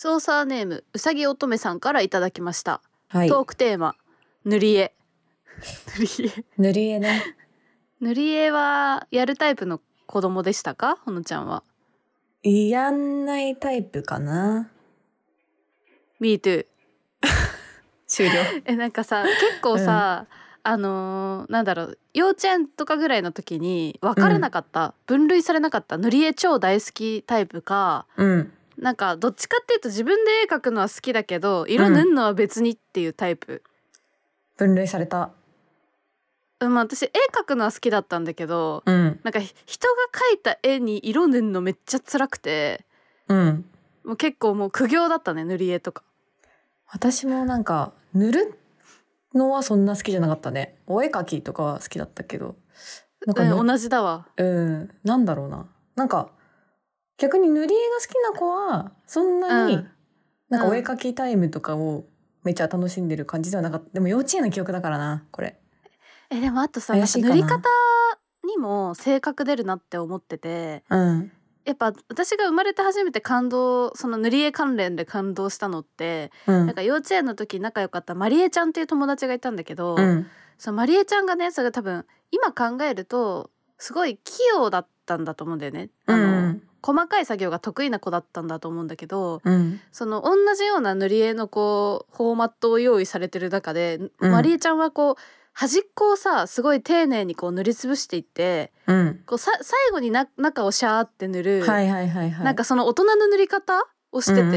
操作ネームうさぎ乙女さんからいただきました、はい。トークテーマ塗り絵。塗り絵。塗り絵ね。塗り絵はやるタイプの子供でしたか？ほのちゃんは。やんないタイプかな。Me too 終了。えなんかさ結構さ、あのーなんだろう幼稚園とかぐらいの時に分かれなかった、分類されなかった塗り絵超大好きタイプかうんなんかどっちかっていうと自分で絵描くのは好きだけど色塗るのは別にっていうタイプ、分類された。うんまあ、私絵描くのは好きだったんだけどうん。なんかひ人が描いた絵に色塗るのめっちゃ辛くてうん。もう結構もう苦行だったね塗り絵とか。私もなんか塗るのはそんな好きじゃなかったね。お絵描きとかは好きだったけど。なんかうんぬ同じだわ。うん。なんだろうな。なんか逆に塗り絵が好きな子はそんなに、うん。なんかお絵描きタイムとかをめっちゃ楽しんでる感じではなかった。でも幼稚園の記憶だからなこれ。えでもあとさ塗り方にも性格出るなって思っててうん。やっぱ私が生まれて初めて感動その塗り絵関連で感動したのって、うん。なんか幼稚園の時仲良かったマリエちゃんっていう友達がいたんだけど、うん。そのマリエちゃんがねそれ多分今考えるとすごい器用だったんだと思うんだよね。あのうん細かい作業が得意な子だったんだと思うんだけどうん。その同じような塗り絵のこうフォーマットを用意されてる中で、うん。マリエちゃんはこう端っこをさすごい丁寧にこう塗りつぶしていってうん。こうさ最後にな中をシャーって塗る、はいはいはいはい。なんかその大人の塗り方をしてて、うん。うん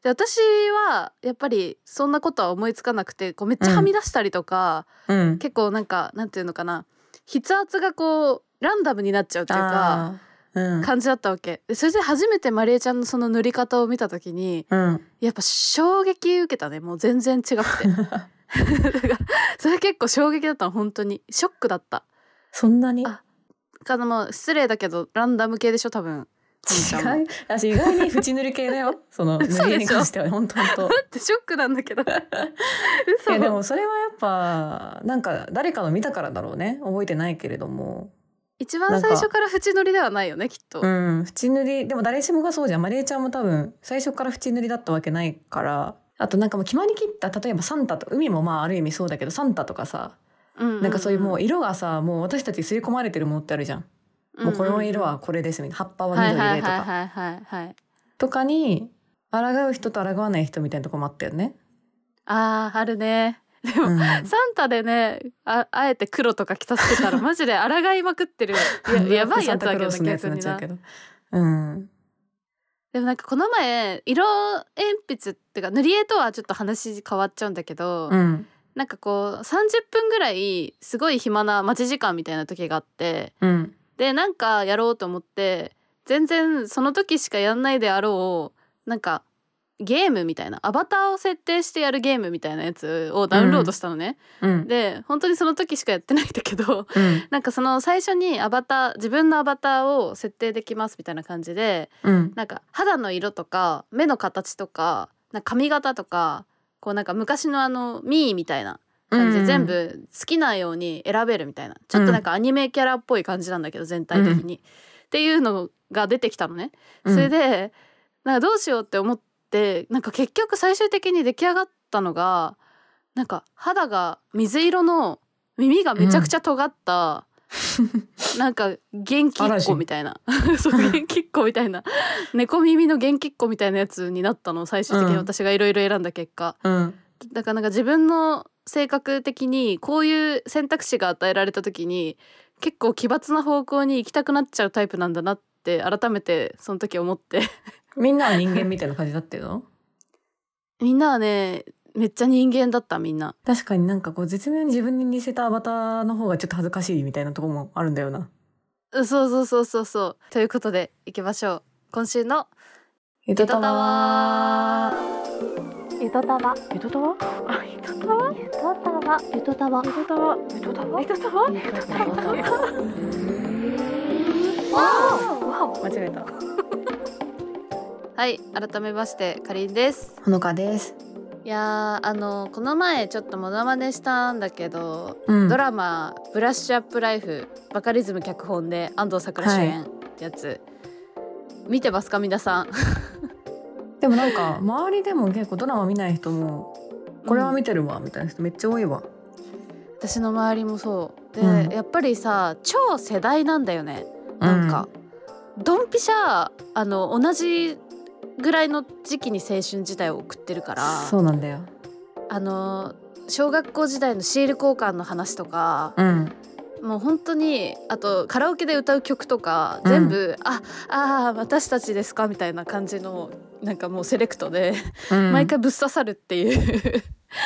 で私はやっぱりそんなことは思いつかなくてこうめっちゃはみ出したりとか、うん。結構なんかなんていうのかな筆圧がこうランダムになっちゃうっていうか感じだったわけ。でそれで初めてマリエちゃんのその塗り方を見た時にうん。やっぱ衝撃受けたね。もう全然違くて。それ結構衝撃だったの本当に。ショックだった。そんなに？あかなまあ失礼だけどランダム系でしょ多分。違う。私意外に縁塗り系だよ。その 塗り絵に関しては本当本当だってショックなんだけど。い嘘やでもそれはやっぱなんか誰かの見たからだろうね。覚えてないけれども一番最初から縁取りではないよねきっと、うん縁塗りでも誰しもがそうじゃんマリエちゃんも多分最初から縁塗りだったわけないから。あとなんかもう決まりきった例えばサンタと海もまあある意味そうだけどサンタとかさうんなんかそういうもう色がさもう私たち刷り込まれてるものってあるじゃん、もうこの色はこれですみたいな。葉っぱは緑でとか、はいはいはいはい。とかに抗う人と抗わない人みたいなとこもあったよね。あーあるねでも、うんサンタでねああえて黒とか着させてたら マジで抗いまくってるや やばいやつだけど逆に。うん。でもなんかこの前色鉛筆っていうか塗り絵とはちょっと話変わっちゃうんだけど、うん。なんかこう30分ぐらいすごい暇な待ち時間みたいな時があってうん。でなんかやろうと思って全然その時しかやんないであろうなんかゲームみたいなアバターを設定してやるゲームみたいなやつをダウンロードしたのね、うん。で本当にその時しかやってないんだけどうん。なんかその最初にアバター自分のアバターを設定できますみたいな感じでうん。なんか肌の色とか目の形とかなんか髪型とかこうなんか昔のあのミーみたいな感じで全部好きなように選べるみたいなちょっとなんかアニメキャラっぽい感じなんだけど全体的に、っていうのが出てきたのね。うんそれでなんかどうしようって思ってなんか結局最終的に出来上がったのがなんか肌が水色の耳がめちゃくちゃ尖った、なんか元気っ子みたいな。そう 元気っ子みたいな。猫耳の元気っ子みたいなやつになったの最終的にうん。私がいろいろ選んだ結果、うん。だからなんか自分の性格的にこういう選択肢が与えられた時に結構奇抜な方向に行きたくなっちゃうタイプなんだなって改めてその時思って。みんなは人間みたいな感じだったよ。みんなはねめっちゃ人間だったみんな。確かになんかこう絶妙に自分に似せたアバターの方がちょっと恥ずかしいみたいなとこもあるんだよな。うそうそうそうそうそう。ということでいきましょう。今週のゆとたわ。ゆとたわ。ゆとたわ？あゆとたわ？ゆとたわ。ゆとたわ。ゆとたわ。ゆとたわ。ゆとたわ？ゆとたわ間違えた。はい改めましてかりんです。ほのかです。いやーあのこの前ちょっとモノマネしたんだけどうん。ドラマ「ブラッシュアップライフ」バカリズム脚本で安藤サクラ主演ってやつ、見てますか皆さん？でもなんか周りでも結構ドラマ見ない人もこれは見てるわみたいな人めっちゃ多いわ。私の周りもそう。で、うん。やっぱりさ超世代なんだよねなんか、ドンピシャあの同じぐらいの時期に青春時代を送ってるからそうなんだよ。あの小学校時代のシール交換の話とか、うん。もう本当にあとカラオケで歌う曲とかうん全部、ああー私たちですかみたいな感じのなんかもうセレクトで、うん毎回ぶっ刺さるっていう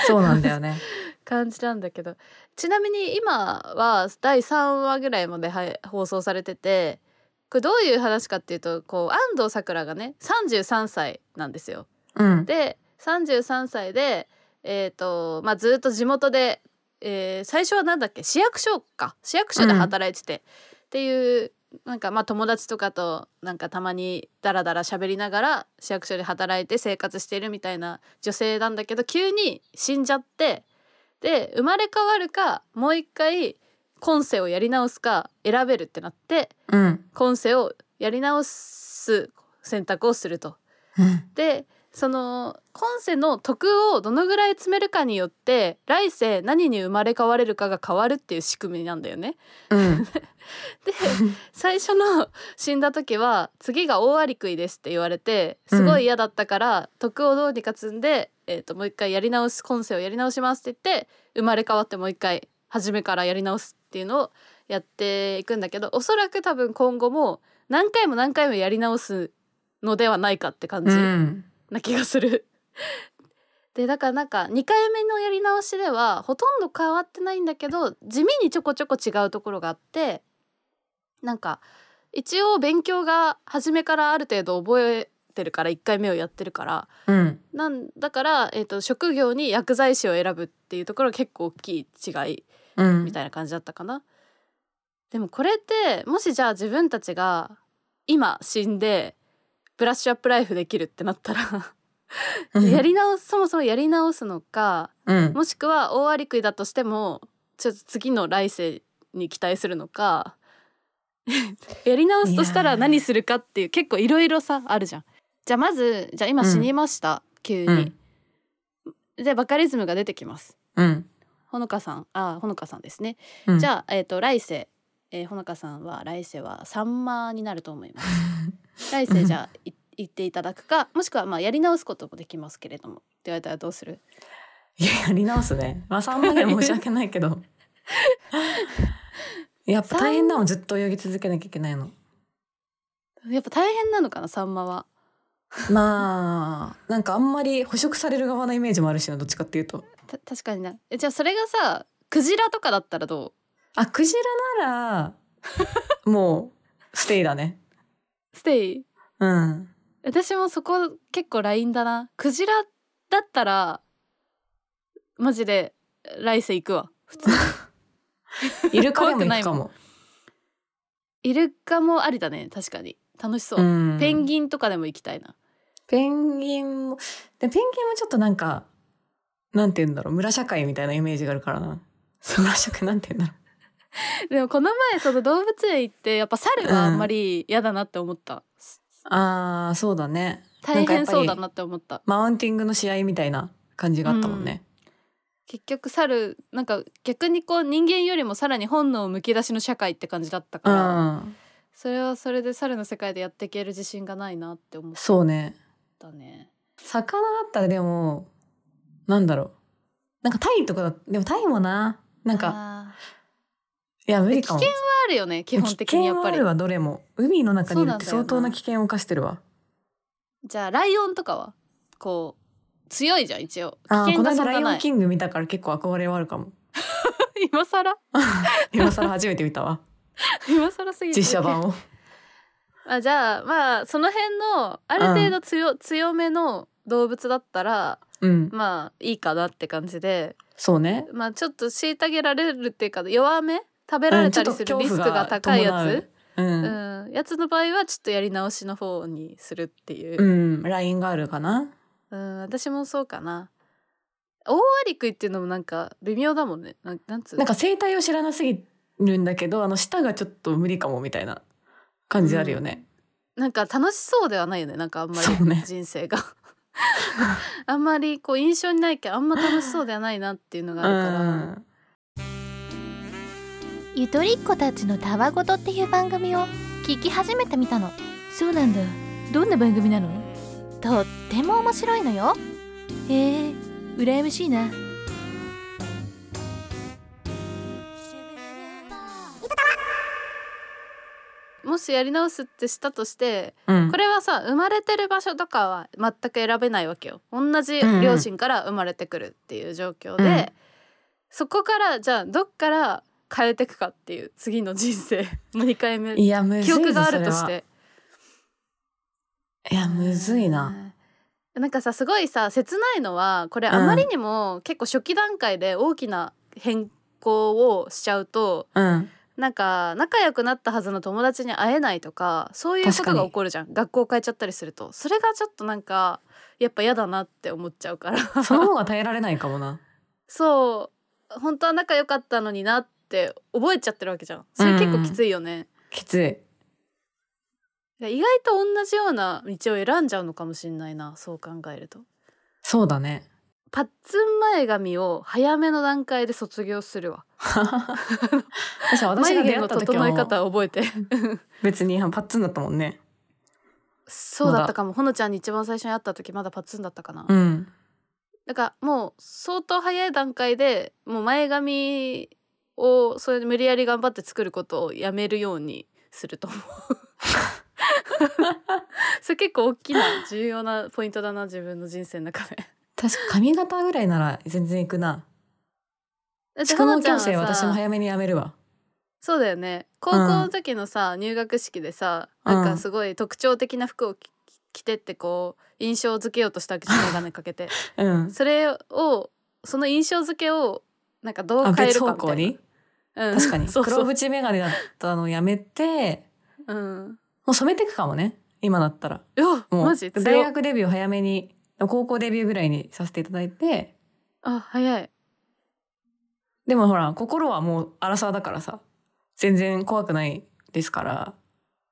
そうなんだよね。感じなんだけどちなみに今は第3話ぐらいまではい放送されててこれどういう話かっていうとこう安藤サクラがね33歳なんですよ。うん。で33歳で、えーとまあ、ずっと地元で、えー最初はなんだっけ？市役所か市役所で働いてて、っていうなんかまあ友達とかとなんかたまにダラダラ喋りながら市役所で働いて生活しているみたいな女性なんだけど急に死んじゃってで生まれ変わるかもう一回今世をやり直すか選べるってなってうん。今世をやり直す選択をすると。うん。でその今世の徳をどのぐらい積めるかによって来世何に生まれ変われるかが変わるっていう仕組みなんだよね。うん。で最初の死んだ時は次が大アリクイですって言われてすごい嫌だったから、徳をどうにか積んで、えー、ともう一回やり直す今世をやり直しますって言って生まれ変わってもう一回初めからやり直すっていうのをやっていくんだけどおそらく多分今後も何回も何回もやり直すのではないかって感じ。うん。な気がする。でだからなんか2回目のやり直しではほとんど変わってないんだけど地味にちょこちょこ違うところがあってなんか一応勉強が初めからある程度覚えてるから1回目をやってるからうん。なんだから、えー、と職業に薬剤師を選ぶっていうところが結構大きい違いうん。みたいな感じだったかな。でもこれってもしじゃあ自分たちが今死んでブラッシュアップライフできるってなったらうんやり直すそもそもやり直すのかうん。もしくは大アリクイだとしてもちょっと次の来世に期待するのか やり直すとしたら何するかっていう結構いろいろさあるじゃん。じゃあまずじゃあ今死にました、急に。でバカリズムが出てきます。うん。ほのかさんあほのかさんですね。うん。じゃあ、えー、と来世、えーほのかさんは来世はサンマになると思います。来世じゃあい言っていただくかもしくはまあやり直すこともできますけれどもって言われたらどうする？いや、やり直すね。まあ、3万円申し訳ないけど。やっぱ大変なのずっと泳ぎ続けなきゃいけないの。やっぱ大変なのかなサンマは。まあ、なんかあんまり捕食される側のイメージもあるしな、どっちかっていうと。た確かになえじゃあそれがさクジラとかだったらどあ、クジラなら、もう、ステイだね。うステイ？うん。私もそこ結構ラインだな。クジラだったらマジで来世行くわ。普通に。イルカでも行くかも。イルカもありだね。確かに。楽しそう、うん。ペンギンとかでも行きたいな。ペンギンも、で、ペンギンもちょっとなんか、なんて言うんだろう、村社会みたいなイメージがあるからな。村社会なんて言うんだろ でもこの前その動物園行ってやっぱ猿はあんまり嫌だなって思った、う。ああ、そうだね。大変そうだなって思ったマウンティングの試合みたいな感じがあったもんね。結局猿なんか逆にこう人間よりもさらに本能むき出しの社会って感じだったうから、ん。それはそれで猿の世界でやっていける自信がないなって思っそうね。たね魚だったらでも、なんだろう。なんかタイとかだ、でもタイもな。なんか、あいや、無理かも。危険ーあるよね基本的にやっぱり危険はあるわ、どれも。海の中にいるってそうなんだよな相当な危険を冒してるわ。じゃあライオンとかは？こう強いじゃん一応危あーこの険がそ間ライオンキング見たから結構憧れはあるかも。今更？今更初めて見たわ。今更すぎて実写版を。あじゃあまあその辺のある程度強,、強めの動物だったらうん。まあいいかなって感じでそうね。まあちょっと虐げられるっていうか弱め食べられたりするリスクが高いやつ、う。うん。ん、やつの場合はちょっとやり直しの方にするっていう。う、ん。ラインがあるかな？うん私もそうかな。大アリクイっていうのもなんか微妙だもんね。なんつうの？なんか生態を知らなすぎるんだけど、あの舌がちょっと無理かもみたいな感じあるよね。なんか楽しそうではないよね。なんかあんまり人生が。あんまりこう印象にないけどあんま楽しそうではないなっていうのがあるから、うんゆとりっ子たちのたわごとっていう番組を聞き始めてみたの。そうなんだ。どんな番組なの？とっても面白いのよ。へえ羨ましいな。もしやり直すってしたとしてうん。これはさ生まれてる場所とかは全く選べないわけよ。同じ両親から生まれてくるっていう状況で、うん。そこからじゃあどっから変えていくかっていう次の人生。もう2回目。いやむずいぞ記憶があるとして。は。いやむずいな。なんかさすごいさ切ないのはこれあまりにも結構初期段階で大きな変更をしちゃうとうん。なんか仲良くなったはずの友達に会えないとかそういうことが起こるじゃん。学校変えちゃったりすると。それがちょっとなんかやっぱ嫌だなって思っちゃうから。その方が耐えられないかもな。そう。本当は仲良かったのになって覚えちゃってるわけじゃん。それ結構きついよね、きつい。意外と同じような道を選んじゃうのかもしんないなそう考えると。そうだね。パッツン前髪を早めの段階で卒業するわ。眉毛の整え方を覚えて。別にパッツンだったもんね。そうだったかも。ほのちゃんに一番最初に会った時まだパッツンだったかな、うん。だからもう相当早い段階でもう前髪をそれで無理やり頑張って作ることをやめるようにすると思う。それ結構大きな重要なポイントだな自分の人生の中で。確か髪型ぐらいなら全然いくな。宿毛矯正私さも早めにやめるわ。そうだよね。高校の時のさ、入学式でさなんかすごい特徴的な服を着着てってこう印象付けようとしたわけじゃん眼鏡かけて。うん。それをその印象付けをなんかどうあ変える別かみたいな。うん、確かに。そうそう、黒縁眼鏡だったのやめてうん、もう染めてくかもね。今だったら。いやマジ？強大っ学デビュー早めに高校デビューぐらいにさせていただいて。あ早い。でもほら心はもう荒沢だからさ。全然怖くないですから。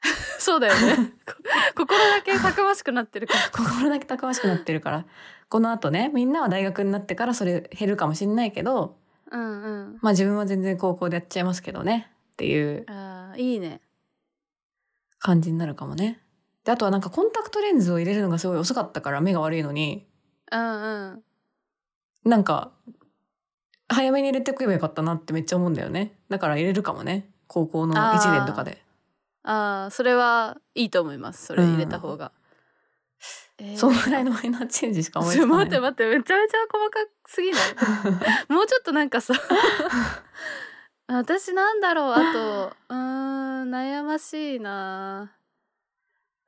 そうだよね。こ心だけたくましくなってるから。心だけたくましくなってるから。このあとねみんなは大学になってからそれ減るかもしんないけどうんうん。まあ自分は全然高校でやっちゃいますけどね。っていう。あーいいね。感じになるかもね。であとはなんかコンタクトレンズを入れるのがすごい遅かったから目が悪いのに。うんうん。なんか早めに入れておけばよかったなってめっちゃ思うんだよね。だから入れるかもね。高校のあー1年とかで。あーそれはいいと思います。それ入れた方が、えー。そのぐらいのマイナーチェンジしか思いつかない。待って待ってめちゃめちゃ細かすぎない？もうちょっとなんかさ 私なんだろうあと。うーん悩ましいな。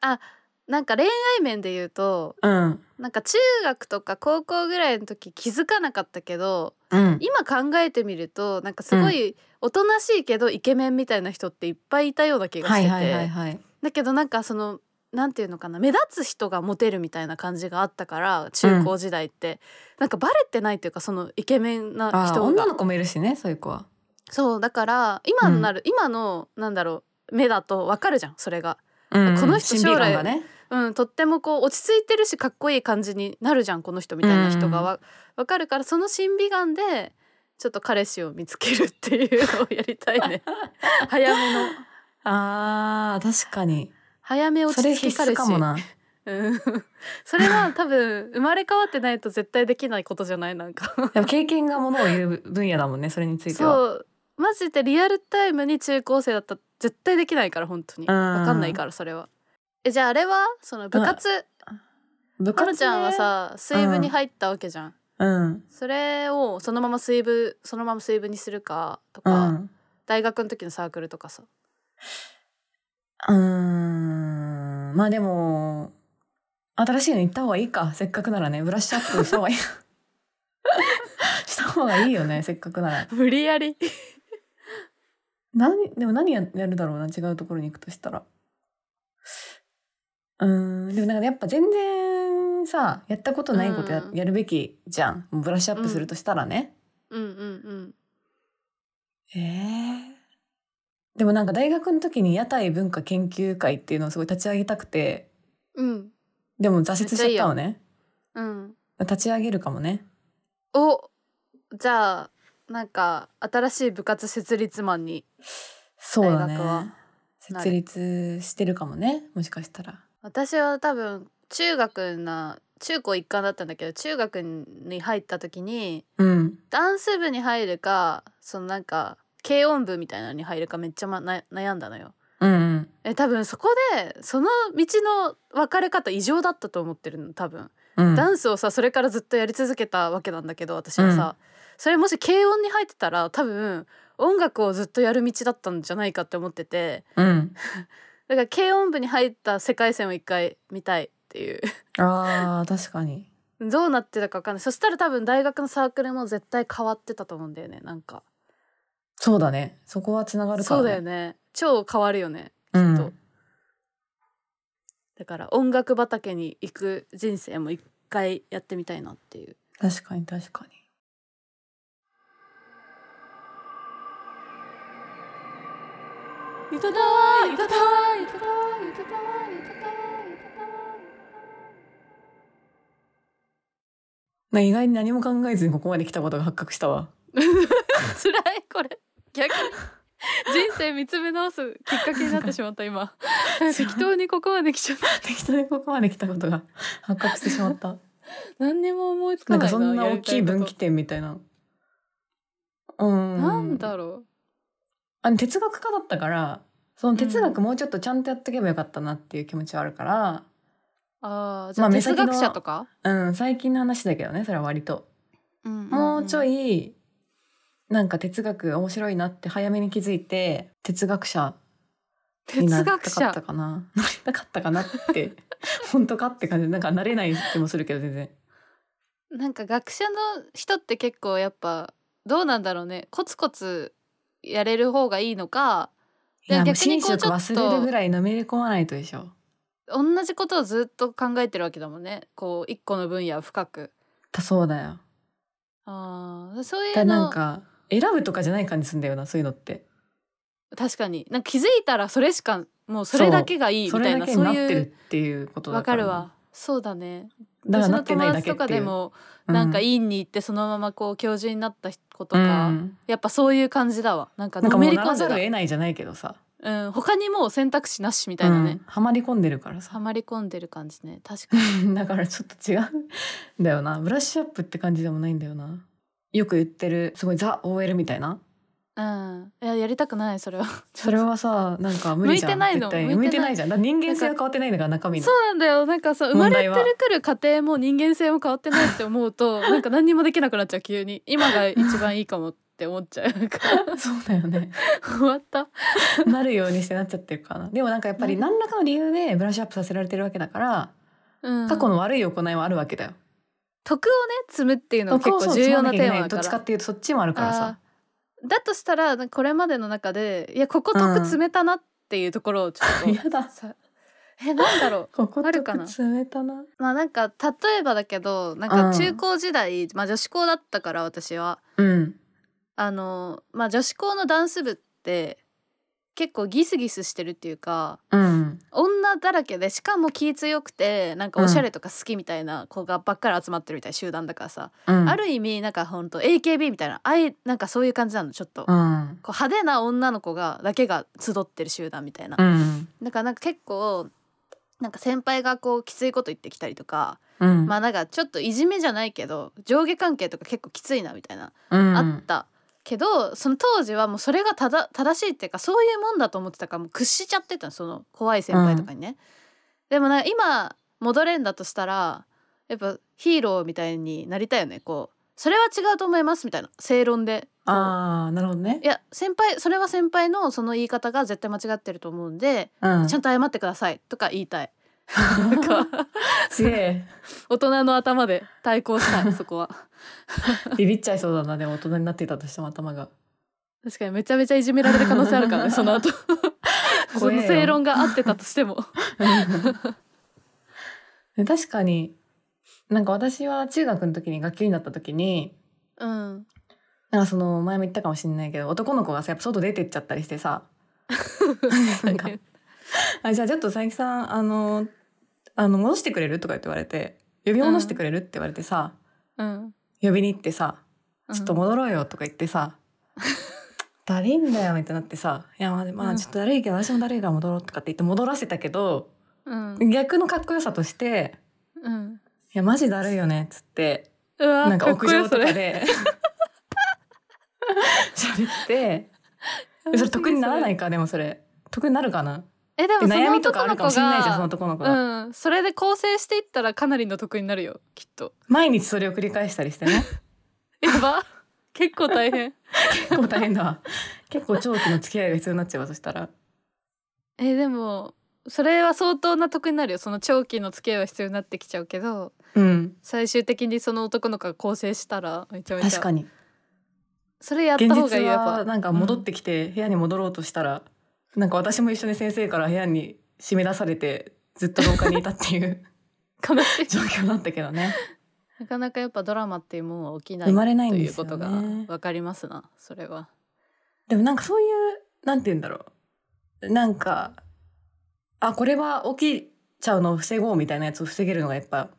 あなんか恋愛面で言うとうん。なんか中学とか高校ぐらいの時気づかなかったけどうん。今考えてみるとなんかすごいおとなしいけどイケメンみたいな人っていっぱいいたような気がしてて、だけどなんかそのなんていうのかな目立つ人がモテるみたいな感じがあったから中高時代って、なんかバレてないっていうかそのイケメンな人が。女の子もいるしねそういう子は。そうだから今になる、今のなんだろう目だとわかるじゃんそれが、うんこの人将来ねうん、とってもこう落ち着いてるしかっこいい感じになるじゃんこの人みたいな人が。わ,、わかるからその審美眼でちょっと彼氏を見つけるっていうのをやりたいね。早めの。あー確かに早め落それ必ち着き彼氏須かもな。うん、それは多分生まれ変わってないと絶対できないことじゃないなんか。でも経験がものを言う分野だもんねそれについては。そう。マジでリアルタイムに中高生だったら絶対できないから本当に。うん。分かんないからそれは。えじゃああれはその部活？部かのちゃんはさ水部に入ったわけじゃん、うん。それをそのまま水部そのまま水部にするかとうか、ん。大学の時のサークルとかさ。うーん。まあでも新しいの行った方がいいか。せっかくならねブラッシュアップした方がいい。した方がいいよねせっかくなら。無理やり。何でも何ややるだろうな違うところに行くとしたら。うーんでもなんかやっぱ全然さやったことないことや,、うん。やるべきじゃん。ブラッシュアップするとしたらね、うんうんうん。えーでもなんか大学の時に屋台文化研究会っていうのをすごい立ち上げたくて。うん。でも挫折しちゃったのね。うん。立ち上げるかもね。おじゃあなんか新しい部活設立マンに。そうだね。大学は。設立してるかもね。もしかしたら。私は多分中学な中高一貫だったんだけど中学に入った時にうん。ダンス部に入るかそのなんか軽音部みたいなのに入るかめっちゃ、ま、な悩んだのよ。うんうん。え多分そこでその道の分かれ方異常だったと思ってるの多分、うん。ダンスをさそれからずっとやり続けたわけなんだけど私はさ、それもし軽音に入ってたら多分音楽をずっとやる道だったんじゃないかって思ってて。うん。だから軽音部に入った世界線を一回見たいっていう。あー確かに。どうなってたか分かんない。そしたら多分大学のサークルも絶対変わってたと思うんだよねなんかそうだね。そこはつながるから、そうだよね。超変わるよね。きっと、うんだから音楽畑に行く人生も一回やってみたいなっていう。確かに確かに。ゆたたわゆたたわゆたたわゆたたわゆたたわな意外に何も考えずにここまで来たことが発覚したわ 辛いこれ。逆に人生見つめ直すきっかけになってしまった今。適当にここまで来ちゃった。適当にここまで来たことが 発覚してしまった。何にも思いつかないなんかそんな大きい分岐点みたいな。うん。なんだろあの哲学家だったからその哲学もうちょっとちゃんとやっとけばよかったなっていう気持ちはあるから、うあーじゃあ哲学者とか、うん、最近の話だけどねそれは割と、うんもうちょいいなんか哲学面白いなって早めに気づいて哲学者にな哲りたかったかな。なりたかったかなって。本当かって感じ。なんか慣れない気もするけど全然。なんか学者の人って結構やっぱどうなんだろうね。コツコツやれる方がいいのかいや逆にこうちょっと忘れるぐらいのめり込まないとでしょ。同じことをずっと考えてるわけだもんね。こう一個の分野を深く。だそうだよ。あーそういだうの。なんか選ぶとかじゃない感じすんだよなそういうのって。確かに。なんか気づいたらそれしかもうそれだけがいいみそたいなれだけになってるっていうことだわかからるわ。そうだね。私の友達とかでもうなんか院に行ってそのままこう教授になった子とか、うん。やっぱそういう感じだわ。なんかのめり込んでるを得ないじゃないけどさ。うん、他にもう選択肢なしみたいなね、うん。はまり込んでるからはさまり込んでる感じね。確かに。だからちょっと違う。んだよな。ブラッシュアップって感じでもないんだよなよく言ってるすごいザ OL みたいな？うん。いややりたくないそれは。それはさなんか無理じゃん向いてないの向いてない。じゃん。人間性は変わってないんだから中身の。そうなんだよ。なんかそう生まれてるくる過程も人間性も変わってないって思うと なんか何にもできなくなっちゃう急に。今が一番いいかもって思っちゃう。か そうだよね。終わった。なるようにしてなっちゃってるからな。でもなんかやっぱり何らかの理由でブラッシュアップさせられてるわけだから、うん。過去の悪い行いはあるわけだよ徳をね積むっていうのが結構重要なテーマだから。どっちかっていうとそっちもあるからさ。だとしたらこれまでの中でいやここ得積めたなっていうところをちょっと、やだ。さえなんだろう？ここあるかな？詰めたな。まあなんか例えばだけどなんか中高時代、まあ女子校だったから私は。うん。あのまあ女子校のダンス部って結構ギスギスしてるっていうかうん。女だらけでしかも気強くてなんかおしゃれとか好きみたいな子がばっかり集まってるみたいな集団だからさ、うん。ある意味なんかほんと AKB みたいなあいなんかそういう感じなのちょっと、こううん派手な女の子がだけが集ってる集団みたいな、うん。だからなんか結構なんか先輩がこうきついこと言ってきたりとか、うん。まあなんかちょっといじめじゃないけど上下関係とか結構きついなみたいな、うん。あったけどその当時はもうそれがただ正しいっていうかそういうもんだと思ってたからもう屈しちゃってたのその怖い先輩とかにね。でもな今戻れんだとしたらやっぱヒーローみたいになりたいよねこうそれは違うと思いますみたいな正論で。ああなるほどねいや先輩それは先輩のその言い方が絶対間違ってると思うんで、うんちゃんと謝ってくださいとか言いたい。なんかすげえ。大人の頭で対抗したい そこは。ビビっちゃいそうだなでも大人になってたとしても頭が。確かにめちゃめちゃいじめられる可能性あるからね その後。その正論が合ってたとしても。で 確かになんか私は中学の時に学級になった時にうん。なんかその前も言ったかもしれないけど男の子がさやっぱ外出てっちゃったりしてさ。なんか あじゃあちょっと佐伯さんあのあの戻してくれる？とか言われて呼び戻してくれる？って言われてさ、うん。呼びに行ってさちょっと戻ろうよとか言ってさ、だるいんだよみたいになってさ「いやまあまうん。あちょっとだるいけど私もだるいから戻ろう」とかって言って戻らせたけどうん。逆のかっこよさとしてうん「いやマジだるいよね」っつってうわなんか屋上とかでで 喋ってえそれ得にならないかでもそれ。得になるかな？でえでもその悩みとかあるか男の子もしんないじゃんそのが男の子が、うん。それで構成していったらかなりの得になるよきっと。毎日それを繰り返したりしてね。やば。結構大変。結構大変だわ。結構長期の付き合いが必要になっちゃうわそしたら。えでもそれは相当な得になるよ。その長期の付き合いは必要になってきちゃうけどうん。最終的にその男の子が構成したらめちゃめちゃ。確かに。それやった現方がいいよやっ実はぱなんか戻ってきて部屋に戻ろうとしたら、なんか私も一緒に先生から部屋に締め出されてずっと廊下にいたっていう。悲しい。状況だったけどね。なかなかやっぱドラマっていうものは起きない生まれないんとですよいうことがね。わかりますなそれは。でもなんかそういうなんて言うんだろう。なんかあこれは起きちゃうのを防ごうみたいなやつを防げるのがやっぱ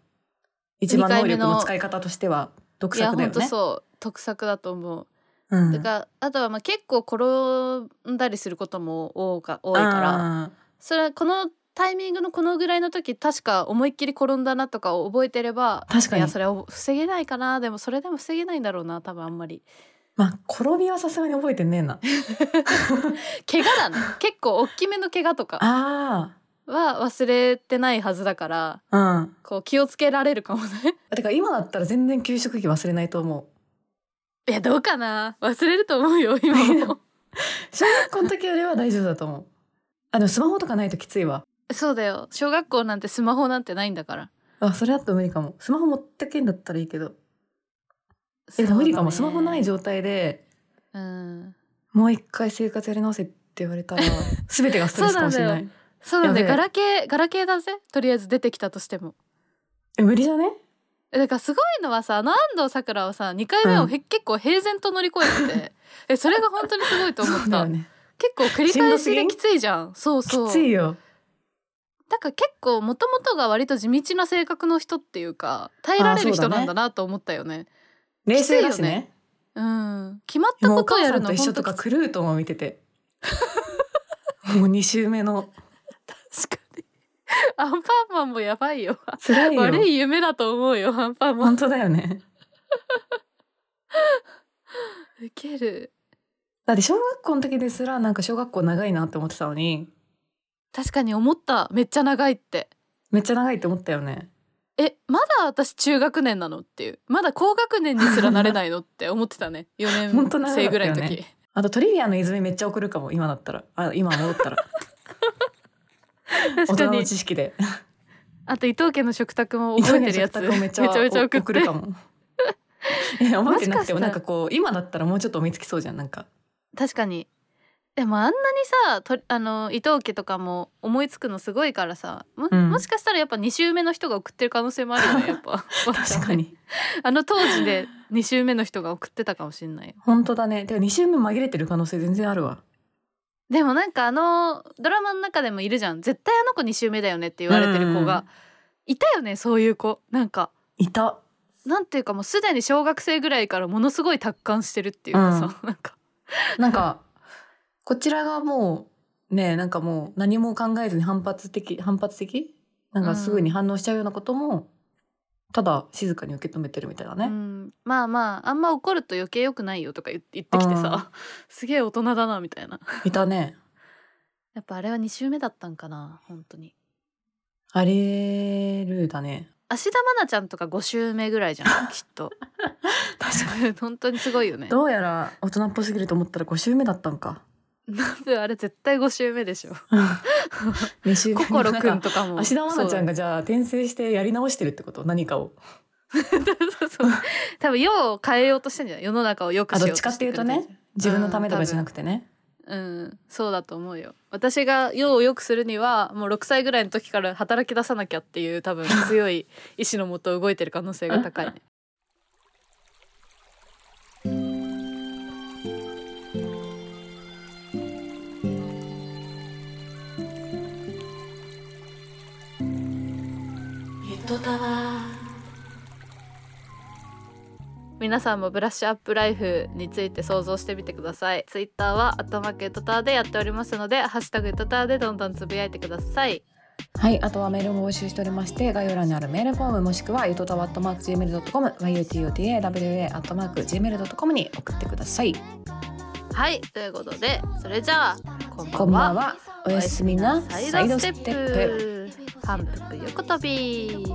一番能力の使い方としては独いや本当作だよね。そう。得策だと思ううん。だからあとはまあ結構転んだりすることも多か多いから。あそれはこのタイミングのこのぐらいの時確か思いっきり転んだなとかを覚えてれば確かに。いやそれを防げないかな。でもそれでも防げないんだろうな多分あんまり。まあ転びはさすがに覚えてねえな。怪我だね結構大きめの怪我とかあは忘れてないはずだからあうん。こう気をつけられるかもね。てか今だったら全然給食費忘れないと思う。いやどうかな？忘れると思うよ 今も小学校の時よりは大丈夫だと思う。あでもスマホとかないときついわ。そうだよ小学校なんてスマホなんてないんだからあそれだと無理かも。スマホ持ってけんだったらいいけど。えでも無理かも、スマホない状状態でうんもう一回生活やり直せって言われたら 全てがストレスかもしれない。そうなんだよガラケーガラケーだぜとりあえず出てきたとしてもえ無理じゃね？えだからすごいのはさあの安藤サクラはさ2回目をへ、結構平然と乗り越えてて えそれが本当にすごいと思った、ね。結構繰り返しできついじゃん。そうそう。きついよ。だから結構もともとが割と地道な性格の人っていうか耐えられる人なんだなと思ったよね。冷静だしきついよね。うん。決まったことをやる母さんと一緒とか狂うと思う見てて。もう二週目の。確かに アンパンマンもやばいよ。辛いよ。悪い夢だと思うよアンパンマン。本当だよね。ウケる。だって小学校の時ですらなんか小学校長いなって思ってたのに。確かに思った。めっちゃ長いって。めっちゃ長いって思ったよね。えまだ私中学年なのっていう。まだ高学年にすらなれないのって思ってたね。4本当長かったよね。年生ぐらいの時、あとトリビアの泉めっちゃ送るかも今だったら。あ今戻ったら。大 確かに。知識で。あと伊藤家の食卓も覚えてるやつ。めっちゃめちゃ送って。送るかも。え覚えてなくてもなんかこう今だったらもうちょっと思いつきそうじゃんなんか。確かに。でもあんなにさとあの伊藤家とかも思いつくのすごいからさも,、うん。もしかしたらやっぱ2週目の人が送ってる可能性もあるよね やっぱ。確かに。あの当時で2週目の人が送ってたかもしんないよ。本当だね。でも2週目紛れてる可能性全然あるわでもなんかあのドラマの中でもいるじゃん。絶対あの子2週目だよねって言われてる子が、いたよねそういう子。なんか。いた。なんていうかもうすでに小学生ぐらいからものすごい達観してるっていうかさ、なんか。なんかこちらがもうねなんかもう何も考えずに反発的反発的？なんかすぐに反応しちゃうようなことも、ただ静かに受け止めてるみたいなね、うん、まあまああんま怒ると余計良くないよとか言ってきてさ、すげえ大人だなみたいな。いたね。やっぱあれは2週目だったんかな本当に。ありるだね。芦田愛菜ちゃんとか5週目ぐらいじゃん きっと。確かに。本当にすごいよね。どうやら大人っぽすぎると思ったら5週目だったんかなんであれ絶対5週目でしょ。2週目。心くなんとかも。芦田愛菜ちゃんががじゃあ転生してやり直してるってこと？何かを。そう。そう多分世を変えようとしてんじゃない？世の中を良くしようとあどっちかっていうとね。自分のためとかじゃなくててね、うん。そうだと思うよ。私が世を良くするにはもう6歳ぐらいの時から働き出さなきゃっていう多分強い意志のもと動いてる可能性が高いねゆとたわ皆さんもブラッシュアップライフについて想像してみてください。ツイッターはアットマークエトターでやっておりますのでハッシュタグエトターでどんどんつぶやいてください。はい、あとはメールも募集しておりまして概要欄にあるメールフォームもしくはゆとたわ .gmail.com yutotawa.gmail.com に送ってください。はいということでそれじゃあこんばこんは。んばんは。おやすみなサイドステップ反復横跳び